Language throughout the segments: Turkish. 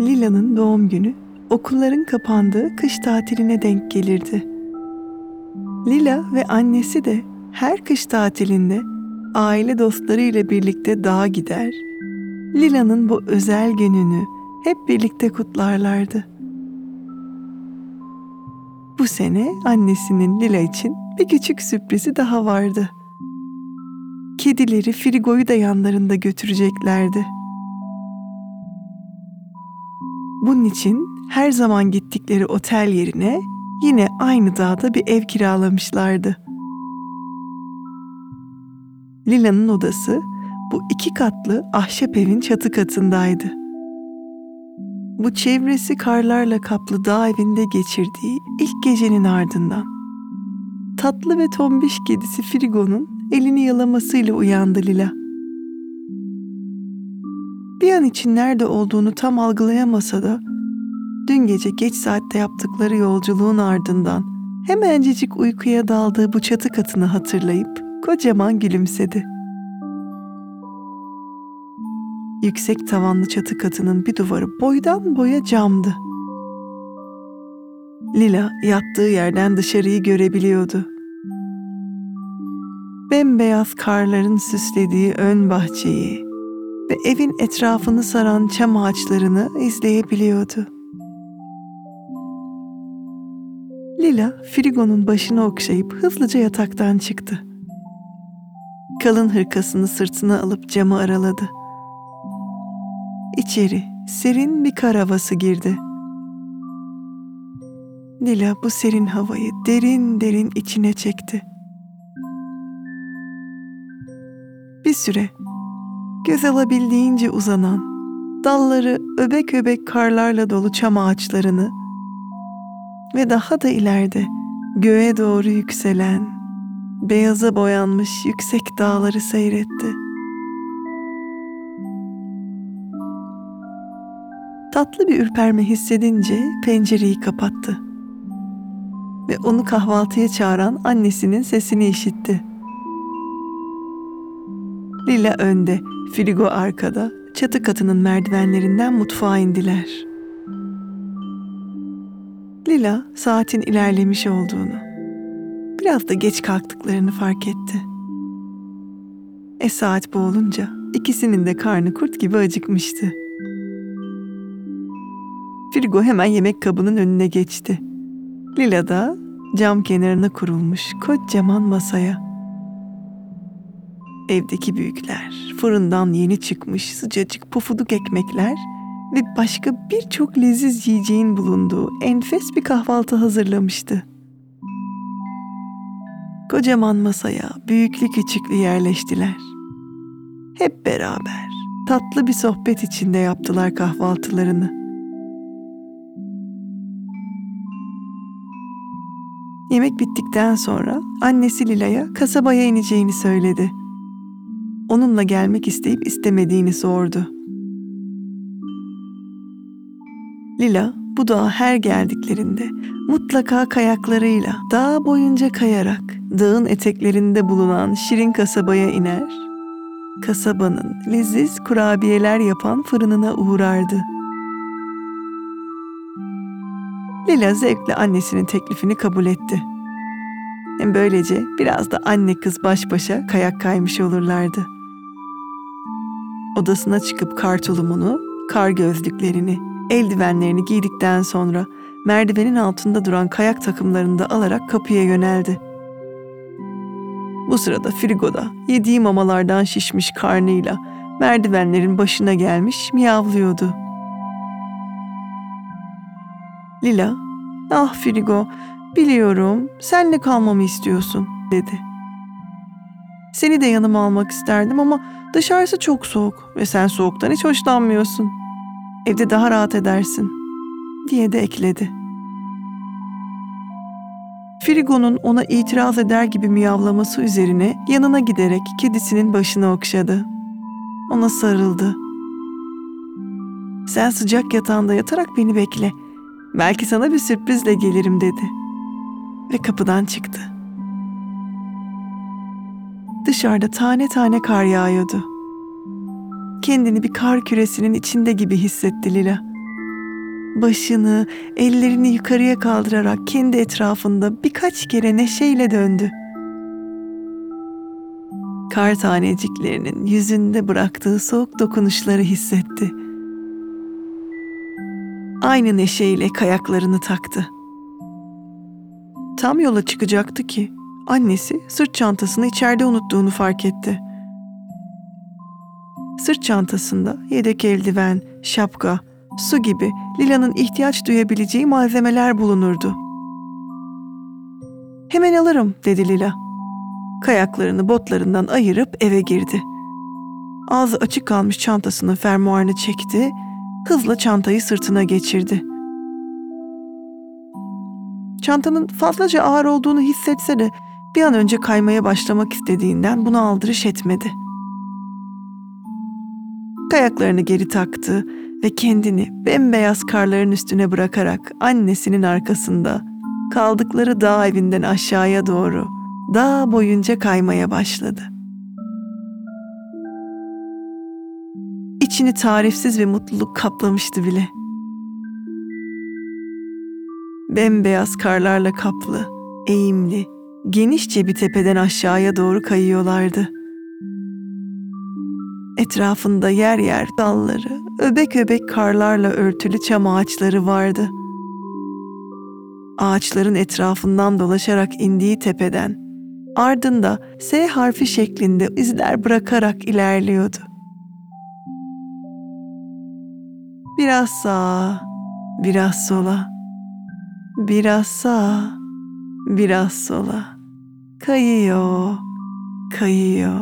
Lila'nın doğum günü okulların kapandığı kış tatiline denk gelirdi. Lila ve annesi de her kış tatilinde aile dostlarıyla birlikte dağa gider. Lila'nın bu özel gününü hep birlikte kutlarlardı. Bu sene annesinin Lila için bir küçük sürprizi daha vardı. Kedileri Frigo'yu da yanlarında götüreceklerdi. Bunun için her zaman gittikleri otel yerine yine aynı dağda bir ev kiralamışlardı. Lila'nın odası bu iki katlı ahşap evin çatı katındaydı. Bu çevresi karlarla kaplı dağ evinde geçirdiği ilk gecenin ardından tatlı ve tombiş kedisi Frigo'nun elini yalamasıyla uyandı Lila. Bir an için nerede olduğunu tam algılayamasa da dün gece geç saatte yaptıkları yolculuğun ardından hemencecik uykuya daldığı bu çatı katını hatırlayıp kocaman gülümsedi. Yüksek tavanlı çatı katının bir duvarı boydan boya camdı. Lila yattığı yerden dışarıyı görebiliyordu. Bembeyaz karların süslediği ön bahçeyi ve evin etrafını saran çam ağaçlarını izleyebiliyordu. Lila Frigo'nun başını okşayıp hızlıca yataktan çıktı. Kalın hırkasını sırtına alıp camı araladı. İçeri serin bir kar havası girdi. Lila bu serin havayı derin derin içine çekti. Bir süre göz alabildiğince uzanan, dalları öbek öbek karlarla dolu çam ağaçlarını ve daha da ileride göğe doğru yükselen, beyaza boyanmış yüksek dağları seyretti. Tatlı bir ürperme hissedince pencereyi kapattı. Ve onu kahvaltıya çağıran annesinin sesini işitti. Lila önde, Frigo arkada, çatı katının merdivenlerinden mutfağa indiler. Lila saatin ilerlemiş olduğunu, biraz da geç kalktıklarını fark etti. E saat bu olunca ikisinin de karnı kurt gibi acıkmıştı. Frigo hemen yemek kabının önüne geçti. Lila da cam kenarına kurulmuş kocaman masaya. Evdeki büyükler, fırından yeni çıkmış sıcacık pufuduk ekmekler ve başka birçok leziz yiyeceğin bulunduğu enfes bir kahvaltı hazırlamıştı. Kocaman masaya büyüklü küçüklü yerleştiler. Hep beraber tatlı bir sohbet içinde yaptılar kahvaltılarını. Yemek bittikten sonra annesi Lila'ya kasabaya ineceğini söyledi. Onunla gelmek isteyip istemediğini sordu. Lila bu dağa her geldiklerinde mutlaka kayaklarıyla dağ boyunca kayarak dağın eteklerinde bulunan şirin kasabaya iner. Kasabanın leziz kurabiyeler yapan fırınına uğrardı. Lila zevkle annesinin teklifini kabul etti. Hem böylece biraz da anne kız baş başa kayak kaymış olurlardı. Odasına çıkıp kar tulumunu, kar gözlüklerini, eldivenlerini giydikten sonra merdivenin altında duran kayak takımlarını da alarak kapıya yöneldi. Bu sırada Frigo'da yediği mamalardan şişmiş karnıyla merdivenlerin başına gelmiş miyavlıyordu. Lila, ah Frigo, biliyorum senle kalmamı istiyorsun dedi. Seni de yanıma almak isterdim ama dışarısı çok soğuk ve sen soğuktan hiç hoşlanmıyorsun. Evde daha rahat edersin diye de ekledi. Frigo'nun ona itiraz eder gibi miyavlaması üzerine yanına giderek kedisinin başını okşadı. Ona sarıldı. Sen sıcak yatağında yatarak beni bekle. Belki sana bir sürprizle gelirim dedi. Ve kapıdan çıktı. Dışarıda tane tane kar yağıyordu. Kendini bir kar küresinin içinde gibi hissetti Lila. başını, ellerini yukarıya kaldırarak kendi etrafında birkaç kere neşeyle döndü. Kar taneciklerinin yüzünde bıraktığı soğuk dokunuşları hissetti. Aynı neşeyle kayaklarını taktı. Tam yola çıkacaktı ki annesi sırt çantasını içeride unuttuğunu fark etti. Sırt çantasında yedek eldiven, şapka, su gibi Lila'nın ihtiyaç duyabileceği malzemeler bulunurdu. Hemen alırım dedi Lila. Kayaklarını botlarından ayırıp eve girdi. Ağzı açık kalmış çantasının fermuarını çekti, hızla çantayı sırtına geçirdi. Çantanın fazlaca ağır olduğunu hissetse de bir an önce kaymaya başlamak istediğinden buna aldırış etmedi. Kayaklarını geri taktı ve kendini bembeyaz karların üstüne bırakarak annesinin arkasında kaldıkları dağ evinden aşağıya doğru dağ boyunca kaymaya başladı. İçini tarifsiz bir mutluluk kaplamıştı bile. Bembeyaz karlarla kaplı, eğimli, genişçe bir tepeden aşağıya doğru kayıyorlardı. Etrafında yer yer dalları, öbek öbek karlarla örtülü çam ağaçları vardı. Ağaçların etrafından dolaşarak indiği tepeden, ardında S harfi şeklinde izler bırakarak ilerliyordu. Biraz sağa, biraz sola, biraz sağa, biraz sola. Kayıyor, kayıyor.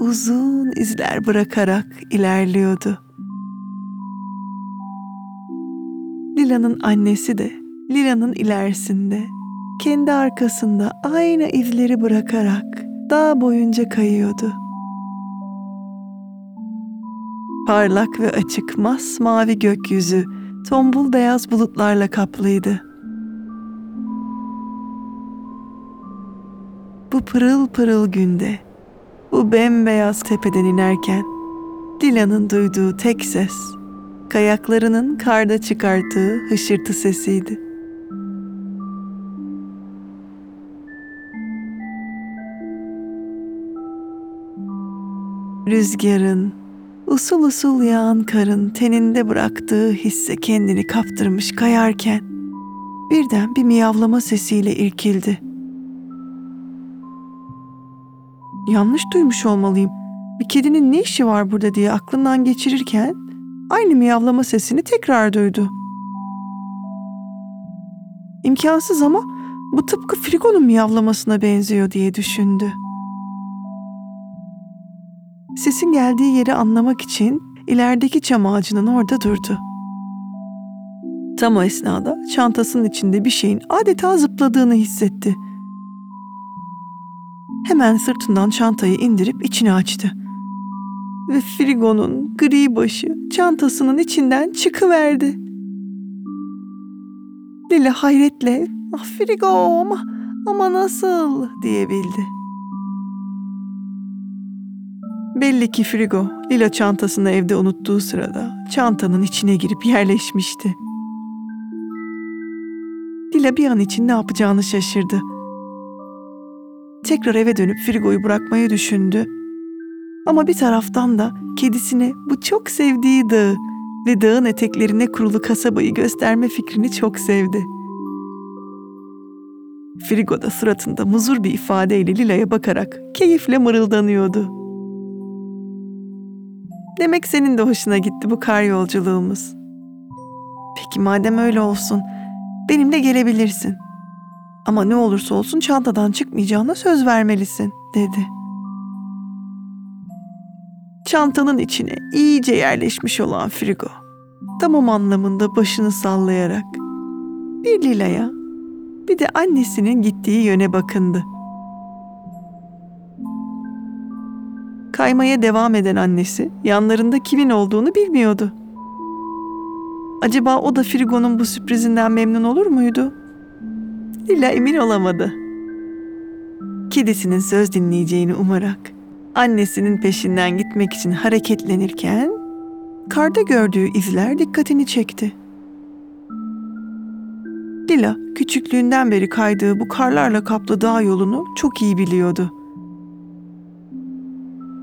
Uzun izler bırakarak ilerliyordu. Lila'nın annesi de Lila'nın ilerisinde, kendi arkasında aynı izleri bırakarak dağ boyunca kayıyordu. Parlak ve açık masmavi gökyüzü tombul beyaz bulutlarla kaplıydı. Bu pırıl pırıl günde, bu bembeyaz tepeden inerken Dila'nın duyduğu tek ses, kayaklarının karda çıkarttığı hışırtı sesiydi. Rüzgarın, usul usul yağan karın teninde bıraktığı hisse kendini kaptırmış kayarken birden bir miyavlama sesiyle irkildi. Yanlış duymuş olmalıyım. Bir kedinin ne işi var burada diye aklından geçirirken aynı miyavlama sesini tekrar duydu. İmkansız ama bu tıpkı Frigo'nun miyavlamasına benziyor diye düşündü. Sesin geldiği yeri anlamak için ilerideki çam ağacının orada durdu. Tam o esnada çantasının içinde bir şeyin adeta zıpladığını hissetti. Hemen sırtından çantayı indirip içine açtı. Ve Frigo'nun gri başı çantasının içinden çıkıverdi. Lila hayretle ah Frigo ama, ama nasıl diyebildi. Belli ki Frigo, Lila çantasını evde unuttuğu sırada çantanın içine girip yerleşmişti. Lila bir an için ne yapacağını şaşırdı. Tekrar eve dönüp Frigo'yu bırakmayı düşündü. Ama bir taraftan da kedisine bu çok sevdiği dağı ve dağın eteklerine kurulu kasabayı gösterme fikrini çok sevdi. Frigo da suratında muzur bir ifadeyle Lila'ya bakarak keyifle mırıldanıyordu. Demek senin de hoşuna gitti bu kar yolculuğumuz. Peki madem öyle olsun, benimle gelebilirsin. Ama ne olursa olsun çantadan çıkmayacağına söz vermelisin, dedi. Çantanın içine iyice yerleşmiş olan Frigo, tamam anlamında başını sallayarak bir Lila'ya bir de annesinin gittiği yöne bakındı. Kaymaya devam eden annesi yanlarında kimin olduğunu bilmiyordu. Acaba o da Frigo'nun bu sürprizinden memnun olur muydu? Lila emin olamadı. Kedisinin söz dinleyeceğini umarak annesinin peşinden gitmek için hareketlenirken karda gördüğü izler dikkatini çekti. Lila küçüklüğünden beri kaydığı bu karlarla kaplı dağ yolunu çok iyi biliyordu.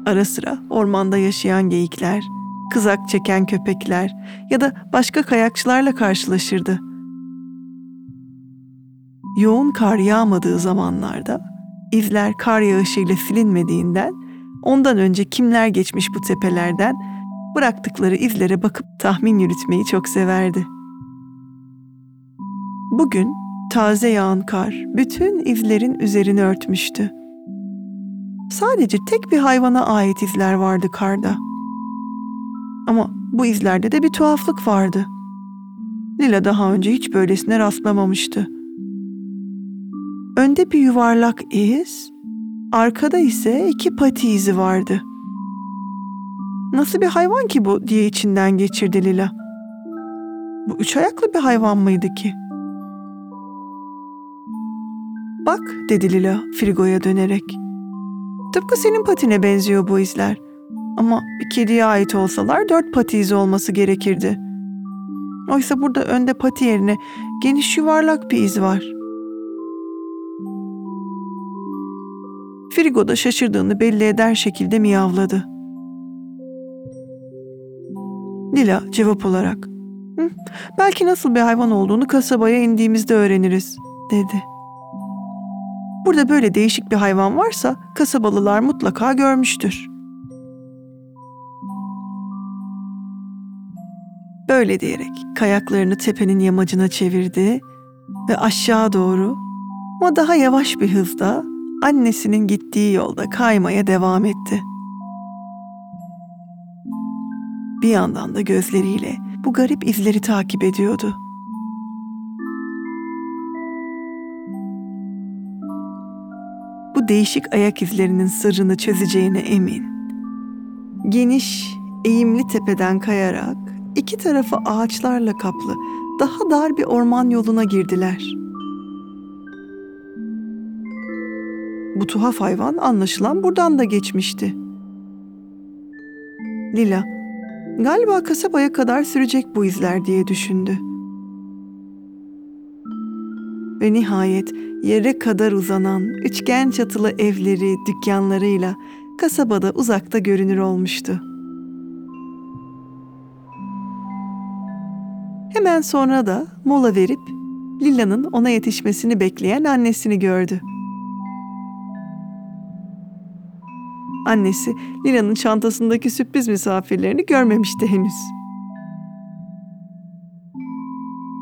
Ara sıra ormanda yaşayan geyikler, kızak çeken köpekler ya da başka kayakçılarla karşılaşırdı. Yoğun kar yağmadığı zamanlarda izler kar yağışıyla silinmediğinden ondan önce kimler geçmiş bu tepelerden bıraktıkları izlere bakıp tahmin yürütmeyi çok severdi. Bugün taze yağan kar bütün izlerin üzerini örtmüştü. Sadece tek bir hayvana ait izler vardı karda. Ama bu izlerde de bir tuhaflık vardı. Lila daha önce hiç böylesine rastlamamıştı. Önde bir yuvarlak iz, arkada ise iki pati izi vardı. Nasıl bir hayvan ki bu diye içinden geçirdi Lila. Bu üç ayaklı bir hayvan mıydı ki? Bak dedi Lila Frigo'ya dönerek. Tıpkı senin patine benziyor bu izler. Ama bir kediye ait olsalar dört pati izi olması gerekirdi. Oysa burada önde pati yerine geniş yuvarlak bir iz var. Frigo da şaşırdığını belli eder şekilde miyavladı. Lila cevap olarak, Hı, belki nasıl bir hayvan olduğunu kasabaya indiğimizde öğreniriz, dedi. Burada böyle değişik bir hayvan varsa kasabalılar mutlaka görmüştür. Böyle diyerek kayaklarını tepenin yamacına çevirdi ve aşağı doğru ama daha yavaş bir hızda annesinin gittiği yolda kaymaya devam etti. Bir yandan da gözleriyle bu garip izleri takip ediyordu. Bu değişik ayak izlerinin sırrını çözeceğine emin. Geniş, eğimli tepeden kayarak iki tarafı ağaçlarla kaplı daha dar bir orman yoluna girdiler. Bu tuhaf hayvan anlaşılan buradan da geçmişti. Lila, galiba kasabaya kadar sürecek bu izler diye düşündü. Ve nihayet yere kadar uzanan üçgen çatılı evleri, dükkanlarıyla kasabada uzakta görünür olmuştu. Hemen sonra da mola verip Lila'nın ona yetişmesini bekleyen annesini gördü. Annesi Lila'nın çantasındaki sürpriz misafirlerini görmemişti henüz.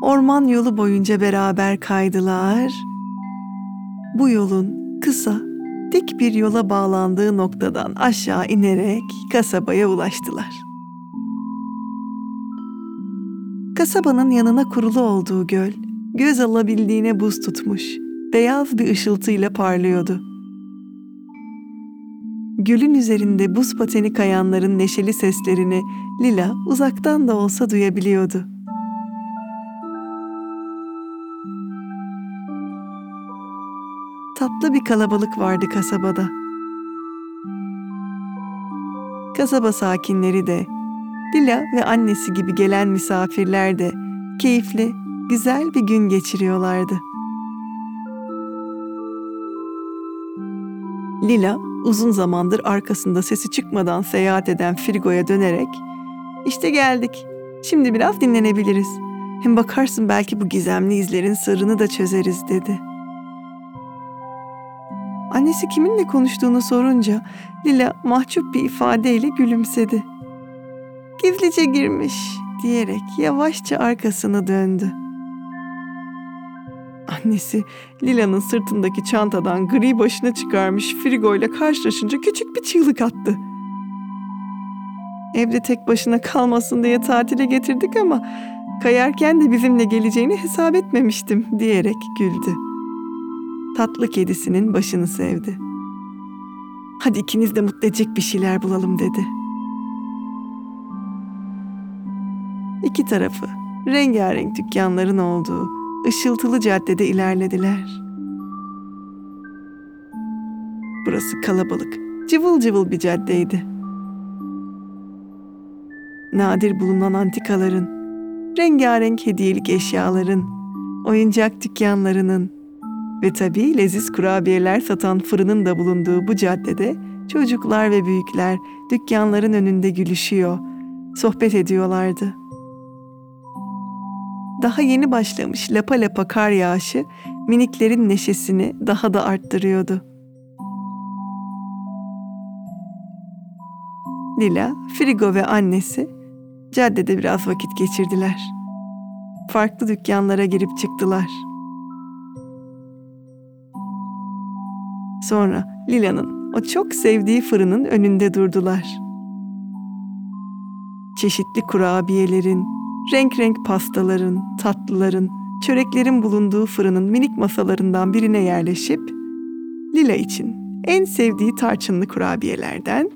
Orman yolu boyunca beraber kaydılar. Bu yolun kısa, dik bir yola bağlandığı noktadan aşağı inerek kasabaya ulaştılar. Kasabanın yanına kurulu olduğu göl, göz alabildiğine buz tutmuş, beyaz bir ışıltıyla parlıyordu. Gölün üzerinde buz pateni kayanların neşeli seslerini Lila uzaktan da olsa duyabiliyordu. Tatlı bir kalabalık vardı kasabada. Kasaba sakinleri de, Lila ve annesi gibi gelen misafirler de keyifli, güzel bir gün geçiriyorlardı. Lila uzun zamandır arkasında sesi çıkmadan seyahat eden Frigo'ya dönerek "İşte geldik. Şimdi biraz dinlenebiliriz. Hem bakarsın belki bu gizemli izlerin sırrını da çözeriz." dedi. Annesi kiminle konuştuğunu sorunca Lila mahcup bir ifadeyle gülümsedi. Gizlice girmiş diyerek yavaşça arkasını döndü. Annesi Lila'nın sırtındaki çantadan gri başına çıkarmış Frigo ile karşılaşınca küçük bir çığlık attı. Evde tek başına kalmasın diye tatile getirdik ama kayarken de bizimle geleceğini hesap etmemiştim diyerek güldü. Tatlı kedisinin başını sevdi. Hadi ikiniz de mutlu edecek bir şeyler bulalım dedi. İki tarafı rengarenk dükkanların olduğu ışıltılı caddede ilerlediler. Burası kalabalık, cıvıl cıvıl bir caddeydi. Nadir bulunan antikaların, rengarenk hediyelik eşyaların, oyuncak dükkanlarının ve tabii leziz kurabiyeler satan fırının da bulunduğu bu caddede çocuklar ve büyükler dükkanların önünde gülüşüyor, sohbet ediyorlardı. Daha yeni başlamış lapa lapa kar yağışı miniklerin neşesini daha da arttırıyordu. Lila, Frigo ve annesi caddede biraz vakit geçirdiler. Farklı dükkanlara girip çıktılar. Sonra Lila'nın o çok sevdiği fırının önünde durdular. Çeşitli kurabiyelerin, renk renk pastaların, tatlıların, çöreklerin bulunduğu fırının minik masalarından birine yerleşip Lila için en sevdiği tarçınlı kurabiyelerden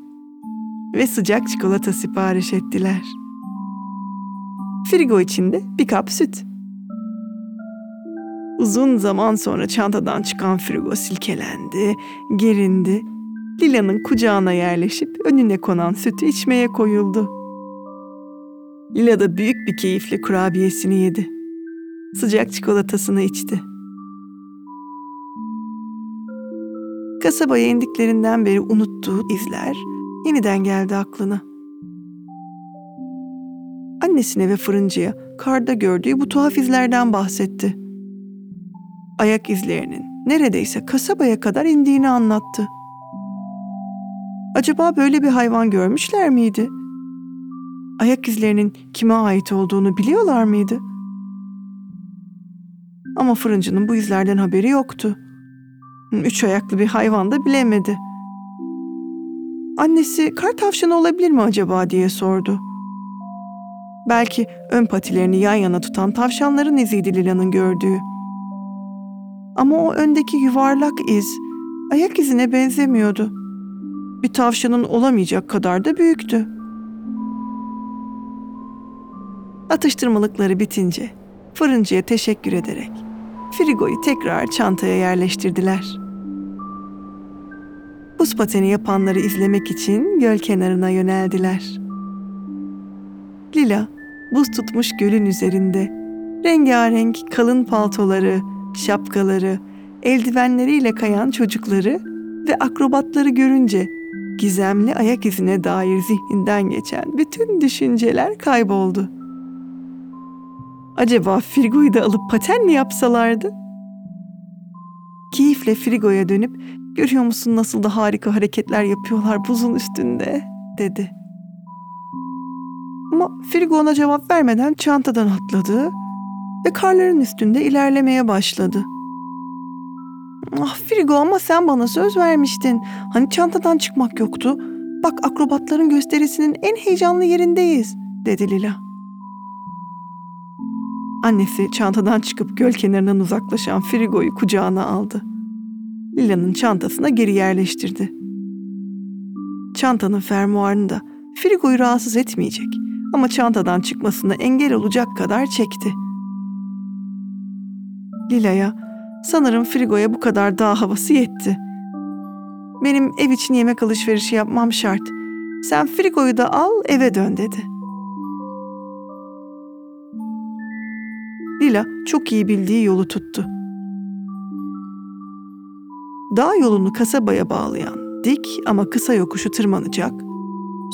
ve sıcak çikolata sipariş ettiler. Frigo içinde bir kap süt. Uzun zaman sonra çantadan çıkan frigo silkelendi, gerindi. Lila'nın kucağına yerleşip önüne konan sütü içmeye koyuldu. Lila da büyük bir keyifle kurabiyesini yedi. Sıcak çikolatasını içti. Kasabaya indiklerinden beri unuttuğu izler yeniden geldi aklına. Annesine ve fırıncıya karda gördüğü bu tuhaf izlerden bahsetti. Ayak izlerinin neredeyse kasabaya kadar indiğini anlattı. Acaba böyle bir hayvan görmüşler miydi? Ayak izlerinin kime ait olduğunu biliyorlar mıydı? Ama fırıncının bu izlerden haberi yoktu. Üç ayaklı bir hayvan da bilemedi. Annesi kar tavşanı olabilir mi acaba diye sordu. Belki ön patilerini yan yana tutan tavşanların iziydi Lila'nın gördüğü. Ama o öndeki yuvarlak iz ayak izine benzemiyordu. Bir tavşanın olamayacak kadar da büyüktü. Atıştırmalıkları bitince fırıncıya teşekkür ederek frigoyu tekrar çantaya yerleştirdiler. Buz pateni yapanları izlemek için göl kenarına yöneldiler. Lila, buz tutmuş gölün üzerinde rengarenk kalın paltoları, şapkaları, eldivenleriyle kayan çocukları ve akrobatları görünce gizemli ayak izine dair zihninden geçen bütün düşünceler kayboldu. Acaba Frigo'yu da alıp paten mi yapsalardı? Keyifle Frigo'ya dönüp görüyor musun nasıl da harika hareketler yapıyorlar buzun üstünde dedi. Ama Frigo ona cevap vermeden çantadan atladı ve karların üstünde ilerlemeye başladı. Ah Frigo ama sen bana söz vermiştin. Hani çantadan çıkmak yoktu. Bak akrobatların gösterisinin en heyecanlı yerindeyiz dedi Lila. Annesi çantadan çıkıp göl kenarından uzaklaşan Frigo'yu kucağına aldı. Lila'nın çantasına geri yerleştirdi. Çantanın fermuarını da Frigo'yu rahatsız etmeyecek ama çantadan çıkmasına engel olacak kadar çekti. Lila'ya sanırım Frigo'ya bu kadar dağ havası yetti. Benim ev için yemek alışverişi yapmam şart. Sen Frigo'yu da al eve dön dedi. Lila çok iyi bildiği yolu tuttu. Dağ yolunu kasabaya bağlayan dik ama kısa yokuşu tırmanacak.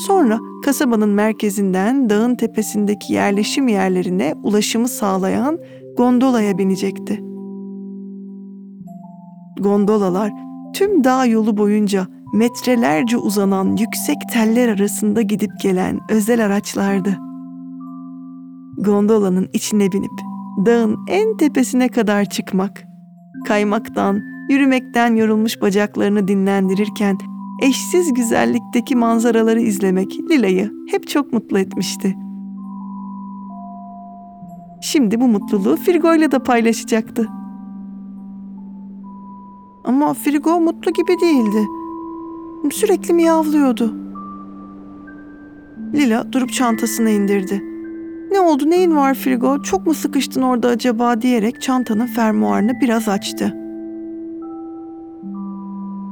Sonra kasabanın merkezinden dağın tepesindeki yerleşim yerlerine ulaşımı sağlayan gondolaya binecekti. Gondolalar tüm dağ yolu boyunca metrelerce uzanan yüksek teller arasında gidip gelen özel araçlardı. Gondolanın içine binip dağın en tepesine kadar çıkmak, kaymaktan, yürümekten yorulmuş bacaklarını dinlendirirken eşsiz güzellikteki manzaraları izlemek Lila'yı hep çok mutlu etmişti. Şimdi bu mutluluğu Frigo'yla da paylaşacaktı. Ama Frigo mutlu gibi değildi. Sürekli miyavlıyordu. Lila durup çantasını indirdi. Ne oldu neyin var Frigo çok mu sıkıştın orada acaba diyerek çantanın fermuarını biraz açtı.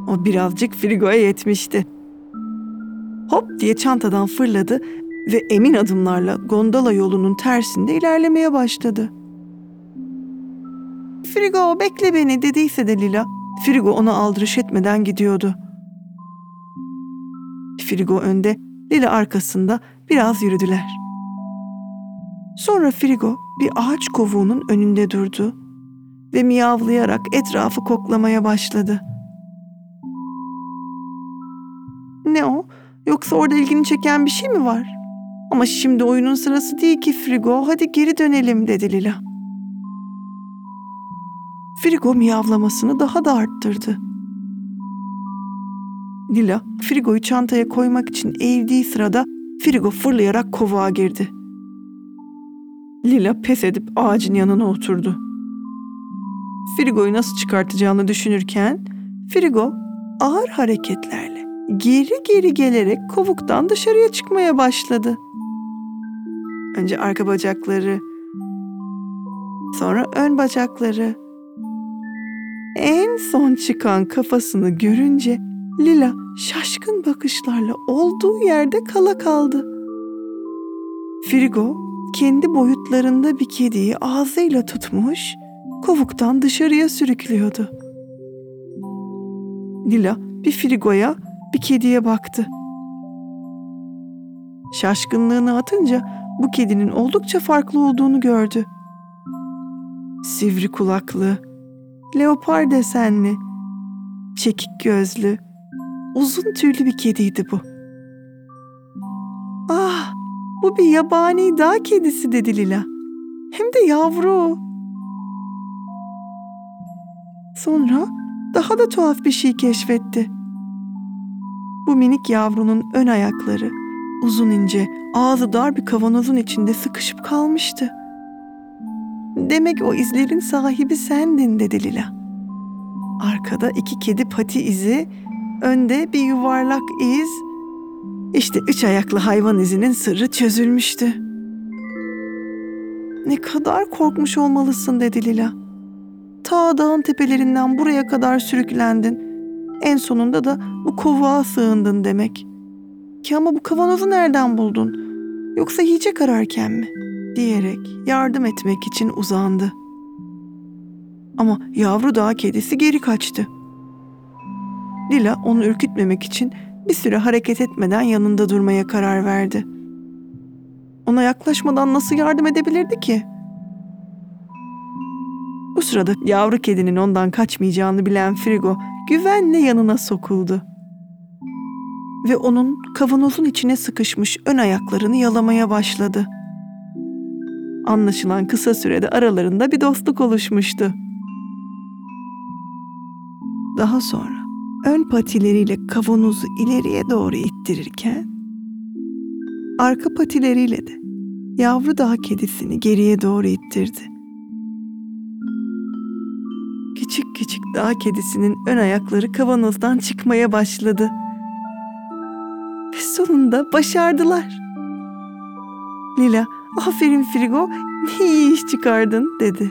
O birazcık Frigo'ya yetmişti. Hop diye çantadan fırladı ve emin adımlarla gondola yolunun tersinde ilerlemeye başladı. Frigo bekle beni dediyse de Lila, Frigo ona aldırış etmeden gidiyordu. Frigo önde, Lila arkasında biraz yürüdüler. Sonra Frigo bir ağaç kovuğunun önünde durdu ve miyavlayarak etrafı koklamaya başladı. Ne o? Yoksa orada ilgini çeken bir şey mi var? Ama şimdi oyunun sırası değil ki Frigo. Hadi geri dönelim dedi Lila. Frigo miyavlamasını daha da arttırdı. Lila, Frigo'yu çantaya koymak için eğildiği sırada Frigo fırlayarak kovuğa girdi. Lila pes edip ağacın yanına oturdu. Frigo'yu nasıl çıkartacağını düşünürken Frigo ağır hareketlerle geri geri gelerek kovuktan dışarıya çıkmaya başladı. Önce arka bacakları, sonra ön bacakları. En son çıkan kafasını görünce Lila şaşkın bakışlarla olduğu yerde kala kaldı. Frigo kendi boyutlarında bir kediyi ağzıyla tutmuş, kovuktan dışarıya sürüklüyordu. Lila bir Frigo'ya, bir kediye baktı. Şaşkınlığını atınca bu kedinin oldukça farklı olduğunu gördü. Sivri kulaklı, leopar desenli, çekik gözlü, uzun tüylü bir kediydi bu. Ah, bu bir yabani dağ kedisi dedi Lila. Hem de yavru. Sonra daha da tuhaf bir şey keşfetti. Bu minik yavrunun ön ayakları uzun ince, ağzı dar bir kavanozun içinde sıkışıp kalmıştı. Demek o izlerin sahibi sendin dedi Lila. Arkada iki kedi pati izi, önde bir yuvarlak iz. İşte üç ayaklı hayvan izinin sırrı çözülmüştü. Ne kadar korkmuş olmalısın dedi Lila. Ta dağın tepelerinden buraya kadar sürüklendin. En sonunda da bu kovuğa sığındın demek. Ki ama bu kavanozu nereden buldun? Yoksa yiyecek ararken mi? Diyerek yardım etmek için uzandı. Ama yavru dağ kedisi geri kaçtı. Lila onu ürkütmemek için bir süre hareket etmeden yanında durmaya karar verdi. Ona yaklaşmadan nasıl yardım edebilirdi ki? Bu sırada yavru kedinin ondan kaçmayacağını bilen Frigo güvenle yanına sokuldu. Ve onun kavanozun içine sıkışmış ön ayaklarını yalamaya başladı. Anlaşılan kısa sürede aralarında bir dostluk oluşmuştu. Daha sonra ön patileriyle kavanozu ileriye doğru ittirirken arka patileriyle de yavru dağ kedisini geriye doğru ittirdi. Küçük küçük dağ kedisinin ön ayakları kavanozdan çıkmaya başladı. Ve sonunda başardılar. Lila, aferin Frigo, ne iyi iş çıkardın dedi.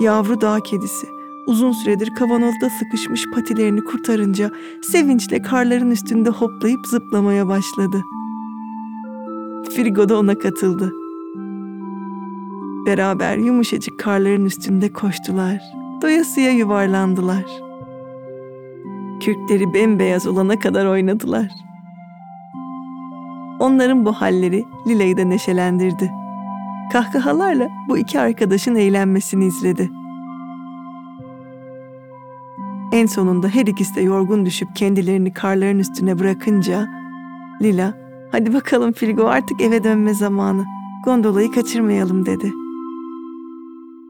Yavru dağ kedisi uzun süredir kavanozda sıkışmış patilerini kurtarınca sevinçle karların üstünde hoplayıp zıplamaya başladı. Frigo da ona katıldı. Beraber yumuşacık karların üstünde koştular. Doyasıya yuvarlandılar. Kürkleri bembeyaz olana kadar oynadılar. Onların bu halleri Lila'yı da neşelendirdi. Kahkahalarla bu iki arkadaşın eğlenmesini izledi. En sonunda her ikisi de yorgun düşüp kendilerini karların üstüne bırakınca Lila, hadi bakalım Frigo artık eve dönme zamanı. Gondolayı kaçırmayalım dedi.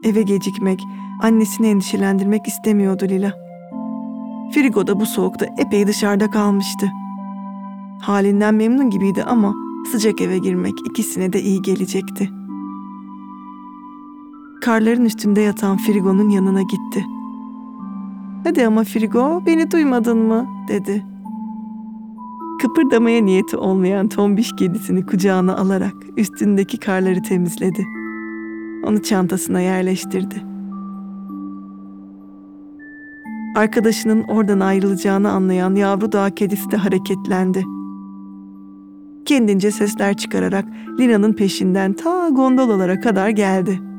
Eve gecikmek, annesini endişelendirmek istemiyordu Lila. Frigo da bu soğukta epey dışarıda kalmıştı. Halinden memnun gibiydi ama sıcak eve girmek ikisine de iyi gelecekti. Karların üstünde yatan Frigo'nun yanına gitti. Hadi ama Frigo, beni duymadın mı? dedi. Kıpırdamaya niyeti olmayan tombiş kedisini kucağına alarak üstündeki karları temizledi. Onu çantasına yerleştirdi. Arkadaşının oradan ayrılacağını anlayan yavru dağ kedisi de hareketlendi. Kendince sesler çıkararak Lina'nın peşinden ta gondolalara kadar geldi.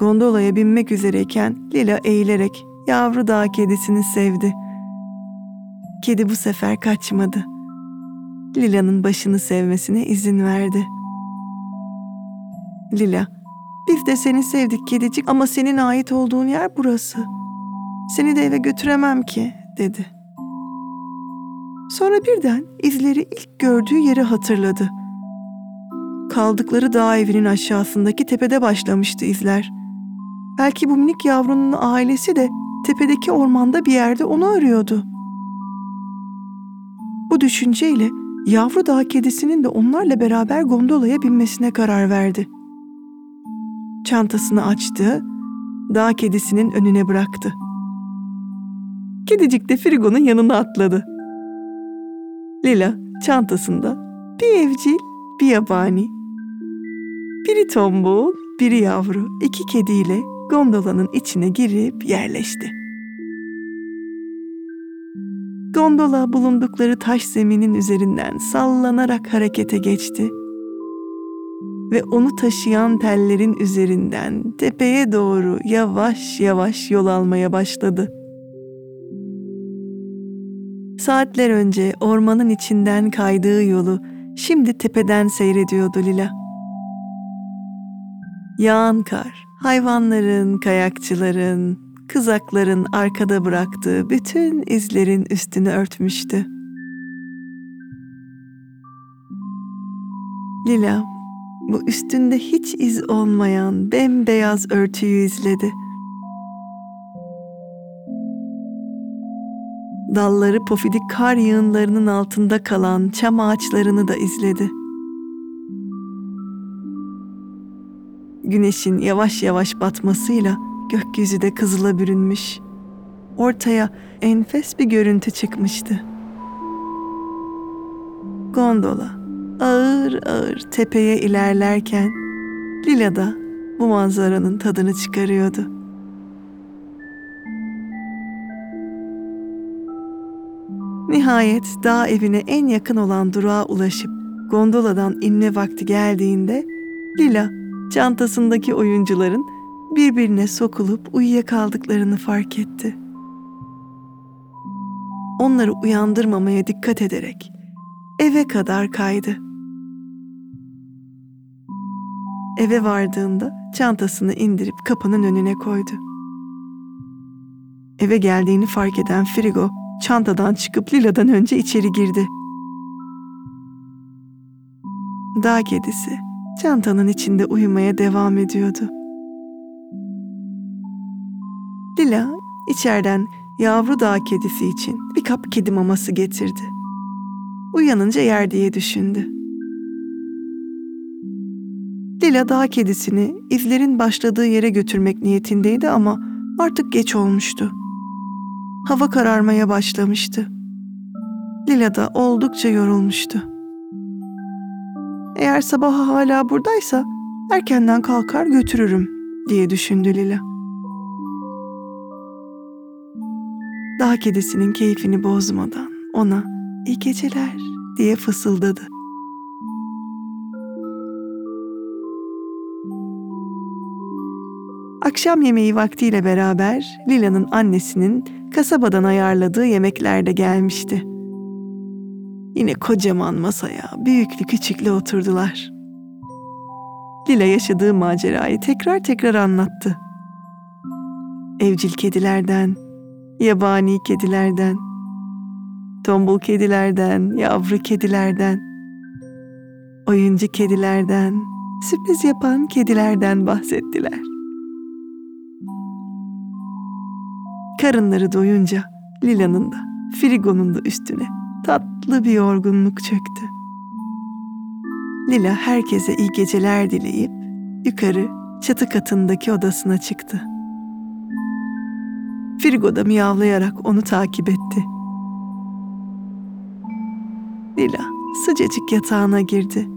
Gondolaya binmek üzereyken Lila eğilerek yavru dağ kedisini sevdi. Kedi bu sefer kaçmadı. Lila'nın başını sevmesine izin verdi. Lila, biz de seni sevdik kedicik ama senin ait olduğun yer burası. Seni de eve götüremem ki, dedi. Sonra birden izleri ilk gördüğü yeri hatırladı. Kaldıkları dağ evinin aşağısındaki tepede başlamıştı izler. Belki bu minik yavrunun ailesi de tepedeki ormanda bir yerde onu arıyordu. Bu düşünceyle yavru dağ kedisinin de onlarla beraber gondolaya binmesine karar verdi. Çantasını açtı, dağ kedisinin önüne bıraktı. Kedicik de Frigo'nun yanına atladı. Lila çantasında bir evcil, bir yabani. Biri tombul, biri yavru, iki kediyle gondolanın içine girip yerleşti. Gondola bulundukları taş zeminin üzerinden sallanarak harekete geçti ve onu taşıyan tellerin üzerinden tepeye doğru yavaş yavaş yol almaya başladı. Saatler önce ormanın içinden kaydığı yolu şimdi tepeden seyrediyordu Lila. Yağan kar, hayvanların, kayakçıların, kızakların arkada bıraktığı bütün izlerin üstünü örtmüştü. Lila bu üstünde hiç iz olmayan bembeyaz örtüyü izledi. Dalları pofidik kar yığınlarının altında kalan çam ağaçlarını da izledi. Güneşin yavaş yavaş batmasıyla gökyüzü de kızıla bürünmüş. Ortaya enfes bir görüntü çıkmıştı. Gondola ağır ağır tepeye ilerlerken Lila da bu manzaranın tadını çıkarıyordu. Nihayet dağ evine en yakın olan durağa ulaşıp gondoladan inme vakti geldiğinde Lila çantasındaki oyuncuların birbirine sokulup uyuyakaldıklarını fark etti. Onları uyandırmamaya dikkat ederek eve kadar kaydı. Eve vardığında çantasını indirip kapının önüne koydu. Eve geldiğini fark eden Frigo çantadan çıkıp Lila'dan önce içeri girdi. Dağ kedisi çantanın içinde uyumaya devam ediyordu. Lila içeriden yavru dağ kedisi için bir kap kedi maması getirdi. Uyanınca yer diye düşündü. Lila dağ kedisini izlerin başladığı yere götürmek niyetindeydi ama artık geç olmuştu. Hava kararmaya başlamıştı. Lila da oldukça yorulmuştu. Eğer sabaha hala buradaysa erkenden kalkar götürürüm diye düşündü Lila. Dağ kedisinin keyfini bozmadan ona iyi geceler diye fısıldadı. Akşam yemeği vaktiyle beraber Lila'nın annesinin kasabadan ayarladığı yemekler de gelmişti. Yine kocaman masaya büyüklü küçüklü oturdular. Lila yaşadığı macerayı tekrar tekrar anlattı. Evcil kedilerden, yabani kedilerden, tombul kedilerden, yavru kedilerden, oyuncu kedilerden, sürpriz yapan kedilerden bahsettiler. Karınları doyunca Lila'nın da Frigo'nun da üstüne tatlı bir yorgunluk çöktü. Lila herkese iyi geceler dileyip yukarı çatı katındaki odasına çıktı. Frigo da miyavlayarak onu takip etti. Lila sıcacık yatağına girdi.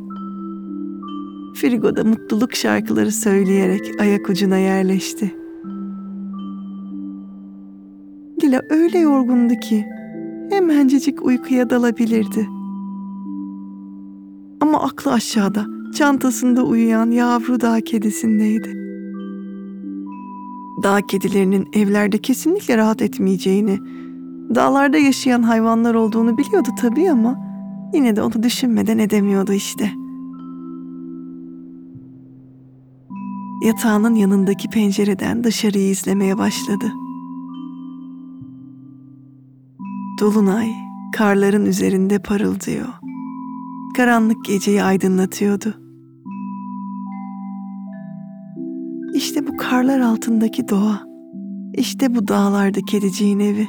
Frigo da mutluluk şarkıları söyleyerek ayak ucuna yerleşti. Lila öyle yorgundu ki hemencecik uykuya dalabilirdi. Ama aklı aşağıda, çantasında uyuyan yavru dağ kedisindeydi. Dağ kedilerinin evlerde kesinlikle rahat etmeyeceğini, dağlarda yaşayan hayvanlar olduğunu biliyordu tabii ama yine de onu düşünmeden edemiyordu işte. Yatağının yanındaki pencereden dışarıyı izlemeye başladı. Dolunay karların üzerinde parıldıyor. Karanlık geceyi aydınlatıyordu. İşte bu karlar altındaki doğa. İşte bu dağlarda kediciğin evi.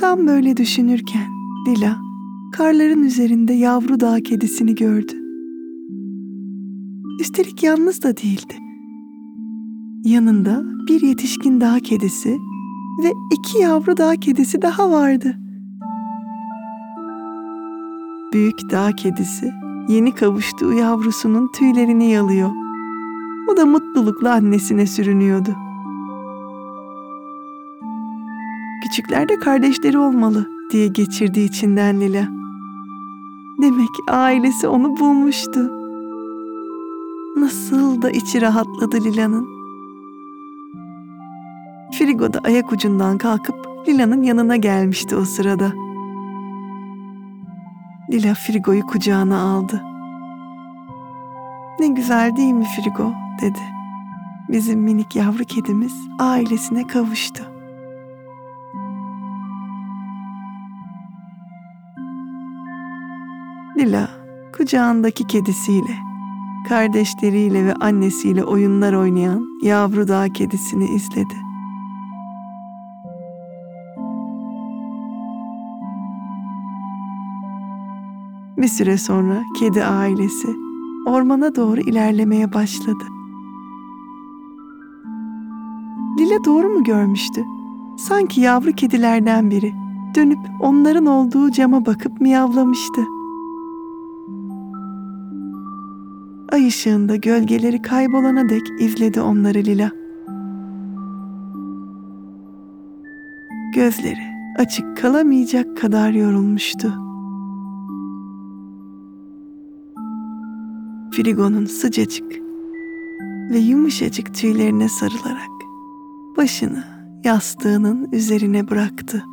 Tam böyle düşünürken Lila karların üzerinde yavru dağ kedisini gördü. Üstelik yalnız da değildi. Yanında bir yetişkin dağ kedisi ve iki yavru dağ kedisi daha vardı. Büyük dağ kedisi yeni kavuştuğu yavrusunun tüylerini yalıyor. O da mutlulukla annesine sürünüyordu. Küçükler de kardeşleri olmalı diye geçirdiği içinden Lila. Demek ailesi onu bulmuştu. Nasıl da içi rahatladı Lila'nın. Frigo da ayak ucundan kalkıp Lila'nın yanına gelmişti o sırada. Lila Frigo'yu kucağına aldı. Ne güzel değil mi Frigo dedi. Bizim minik yavru kedimiz ailesine kavuştu. Lila kucağındaki kedisiyle, kardeşleriyle ve annesiyle oyunlar oynayan yavru dağ kedisini izledi. Bir süre sonra kedi ailesi ormana doğru ilerlemeye başladı. Lila doğru mu görmüştü? Sanki yavru kedilerden biri dönüp onların olduğu cama bakıp miyavlamıştı. Ay ışığında gölgeleri kaybolana dek izledi onları Lila. Gözleri açık kalamayacak kadar yorulmuştu. Frigo'nun sıcacık ve yumuşacık tüylerine sarılarak başını yastığının üzerine bıraktı.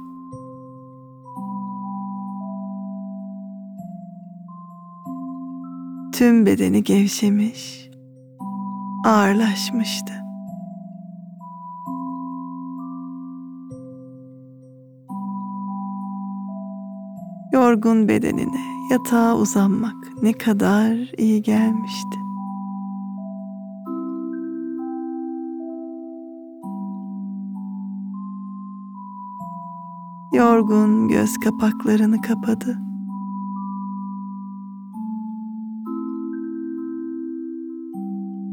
Tüm bedeni gevşemiş, ağırlaşmıştı. Yorgun bedenine yatağa uzanmak ne kadar iyi gelmişti. Yorgun göz kapaklarını kapadı.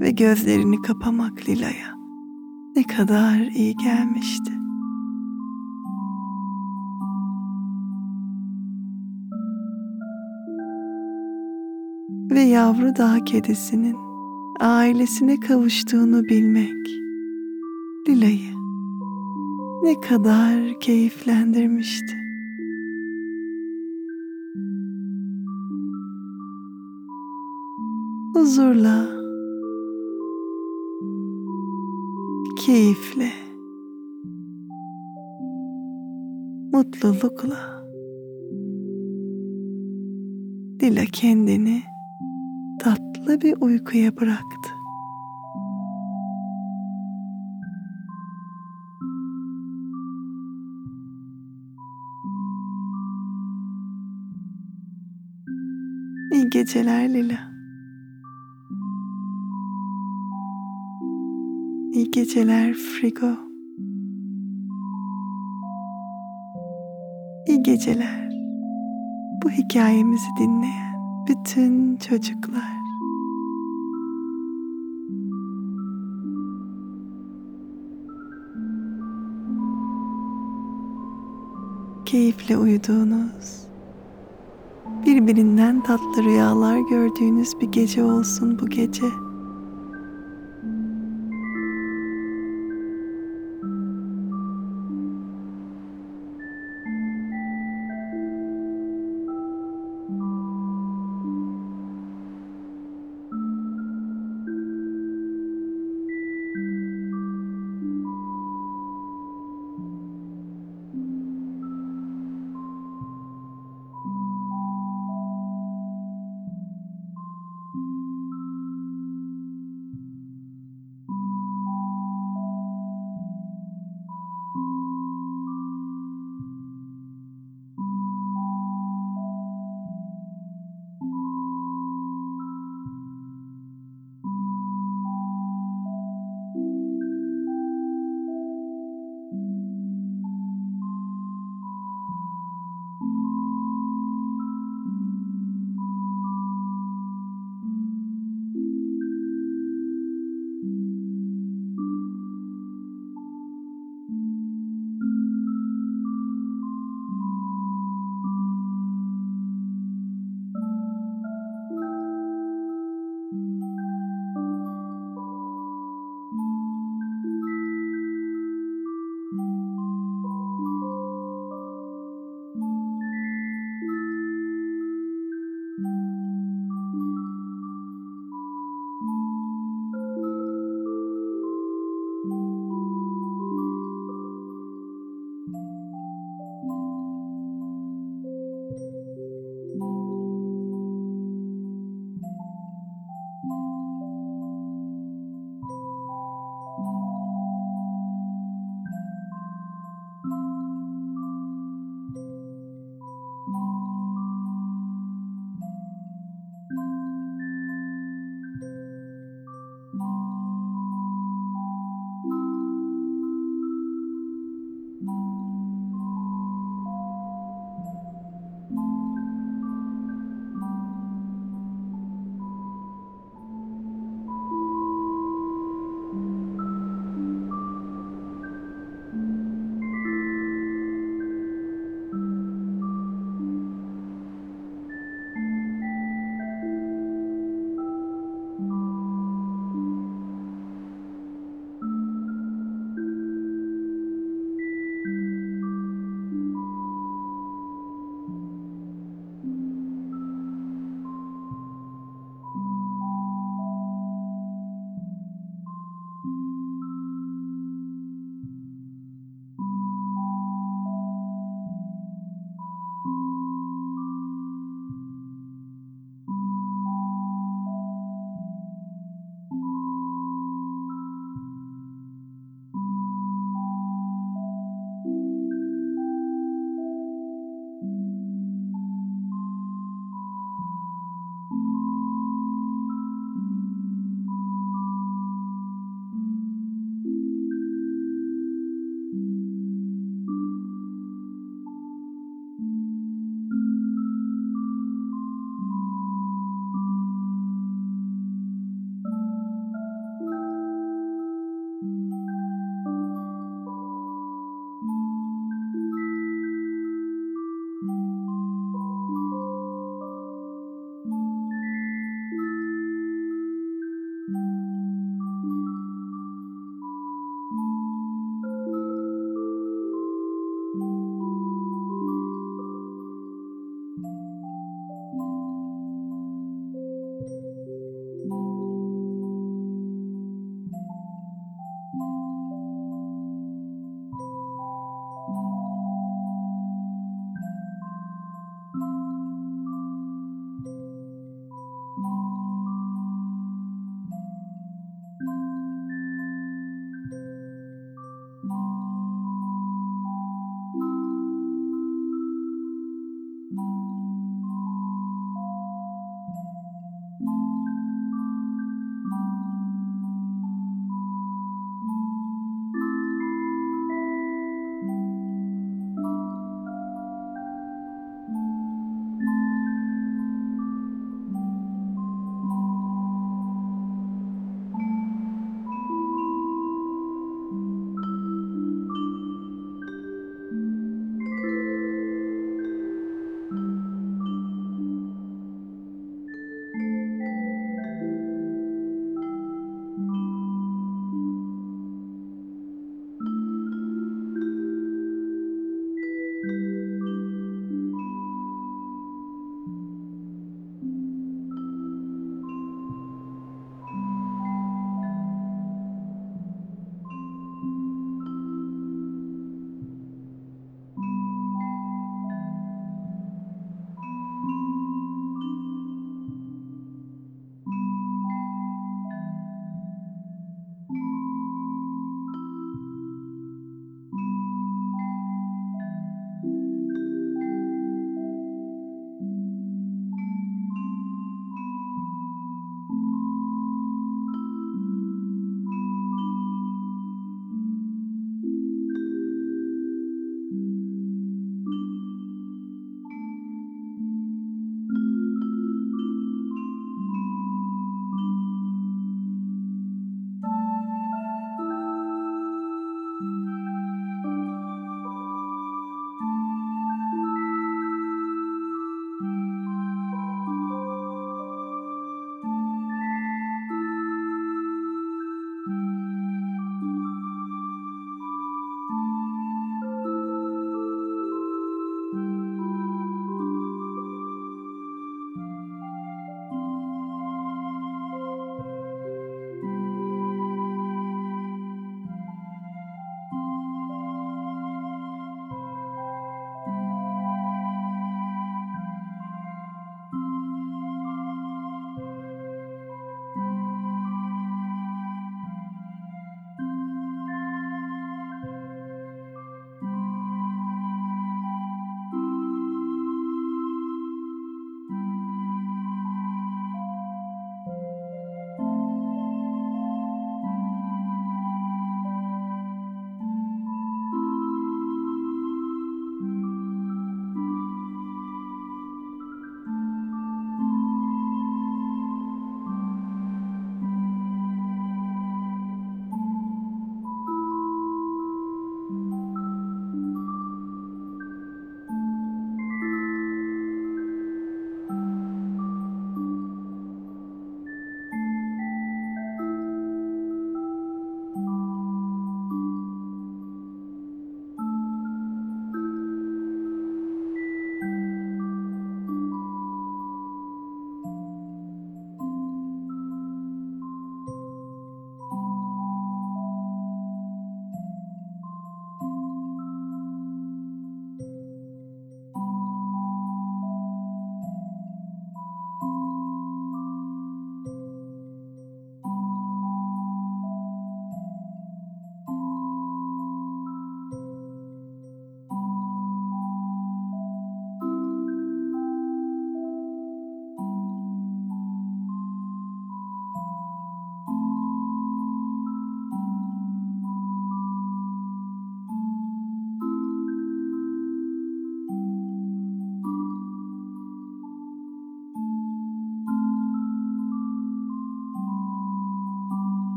Ve gözlerini kapamak Lila'ya ne kadar iyi gelmişti. Ve yavru dağ kedisinin ailesine kavuştuğunu bilmek Lila'yı ne kadar keyiflendirmişti. Huzurla, keyifle, mutlulukla Lila kendini tatlı bir uykuya bıraktı. İyi geceler Lila. İyi geceler Frigo. İyi geceler. Bu hikayemizi dinleyen bütün çocuklar. Keyifle uyuduğunuz, birbirinden tatlı rüyalar gördüğünüz bir gece olsun bu gece.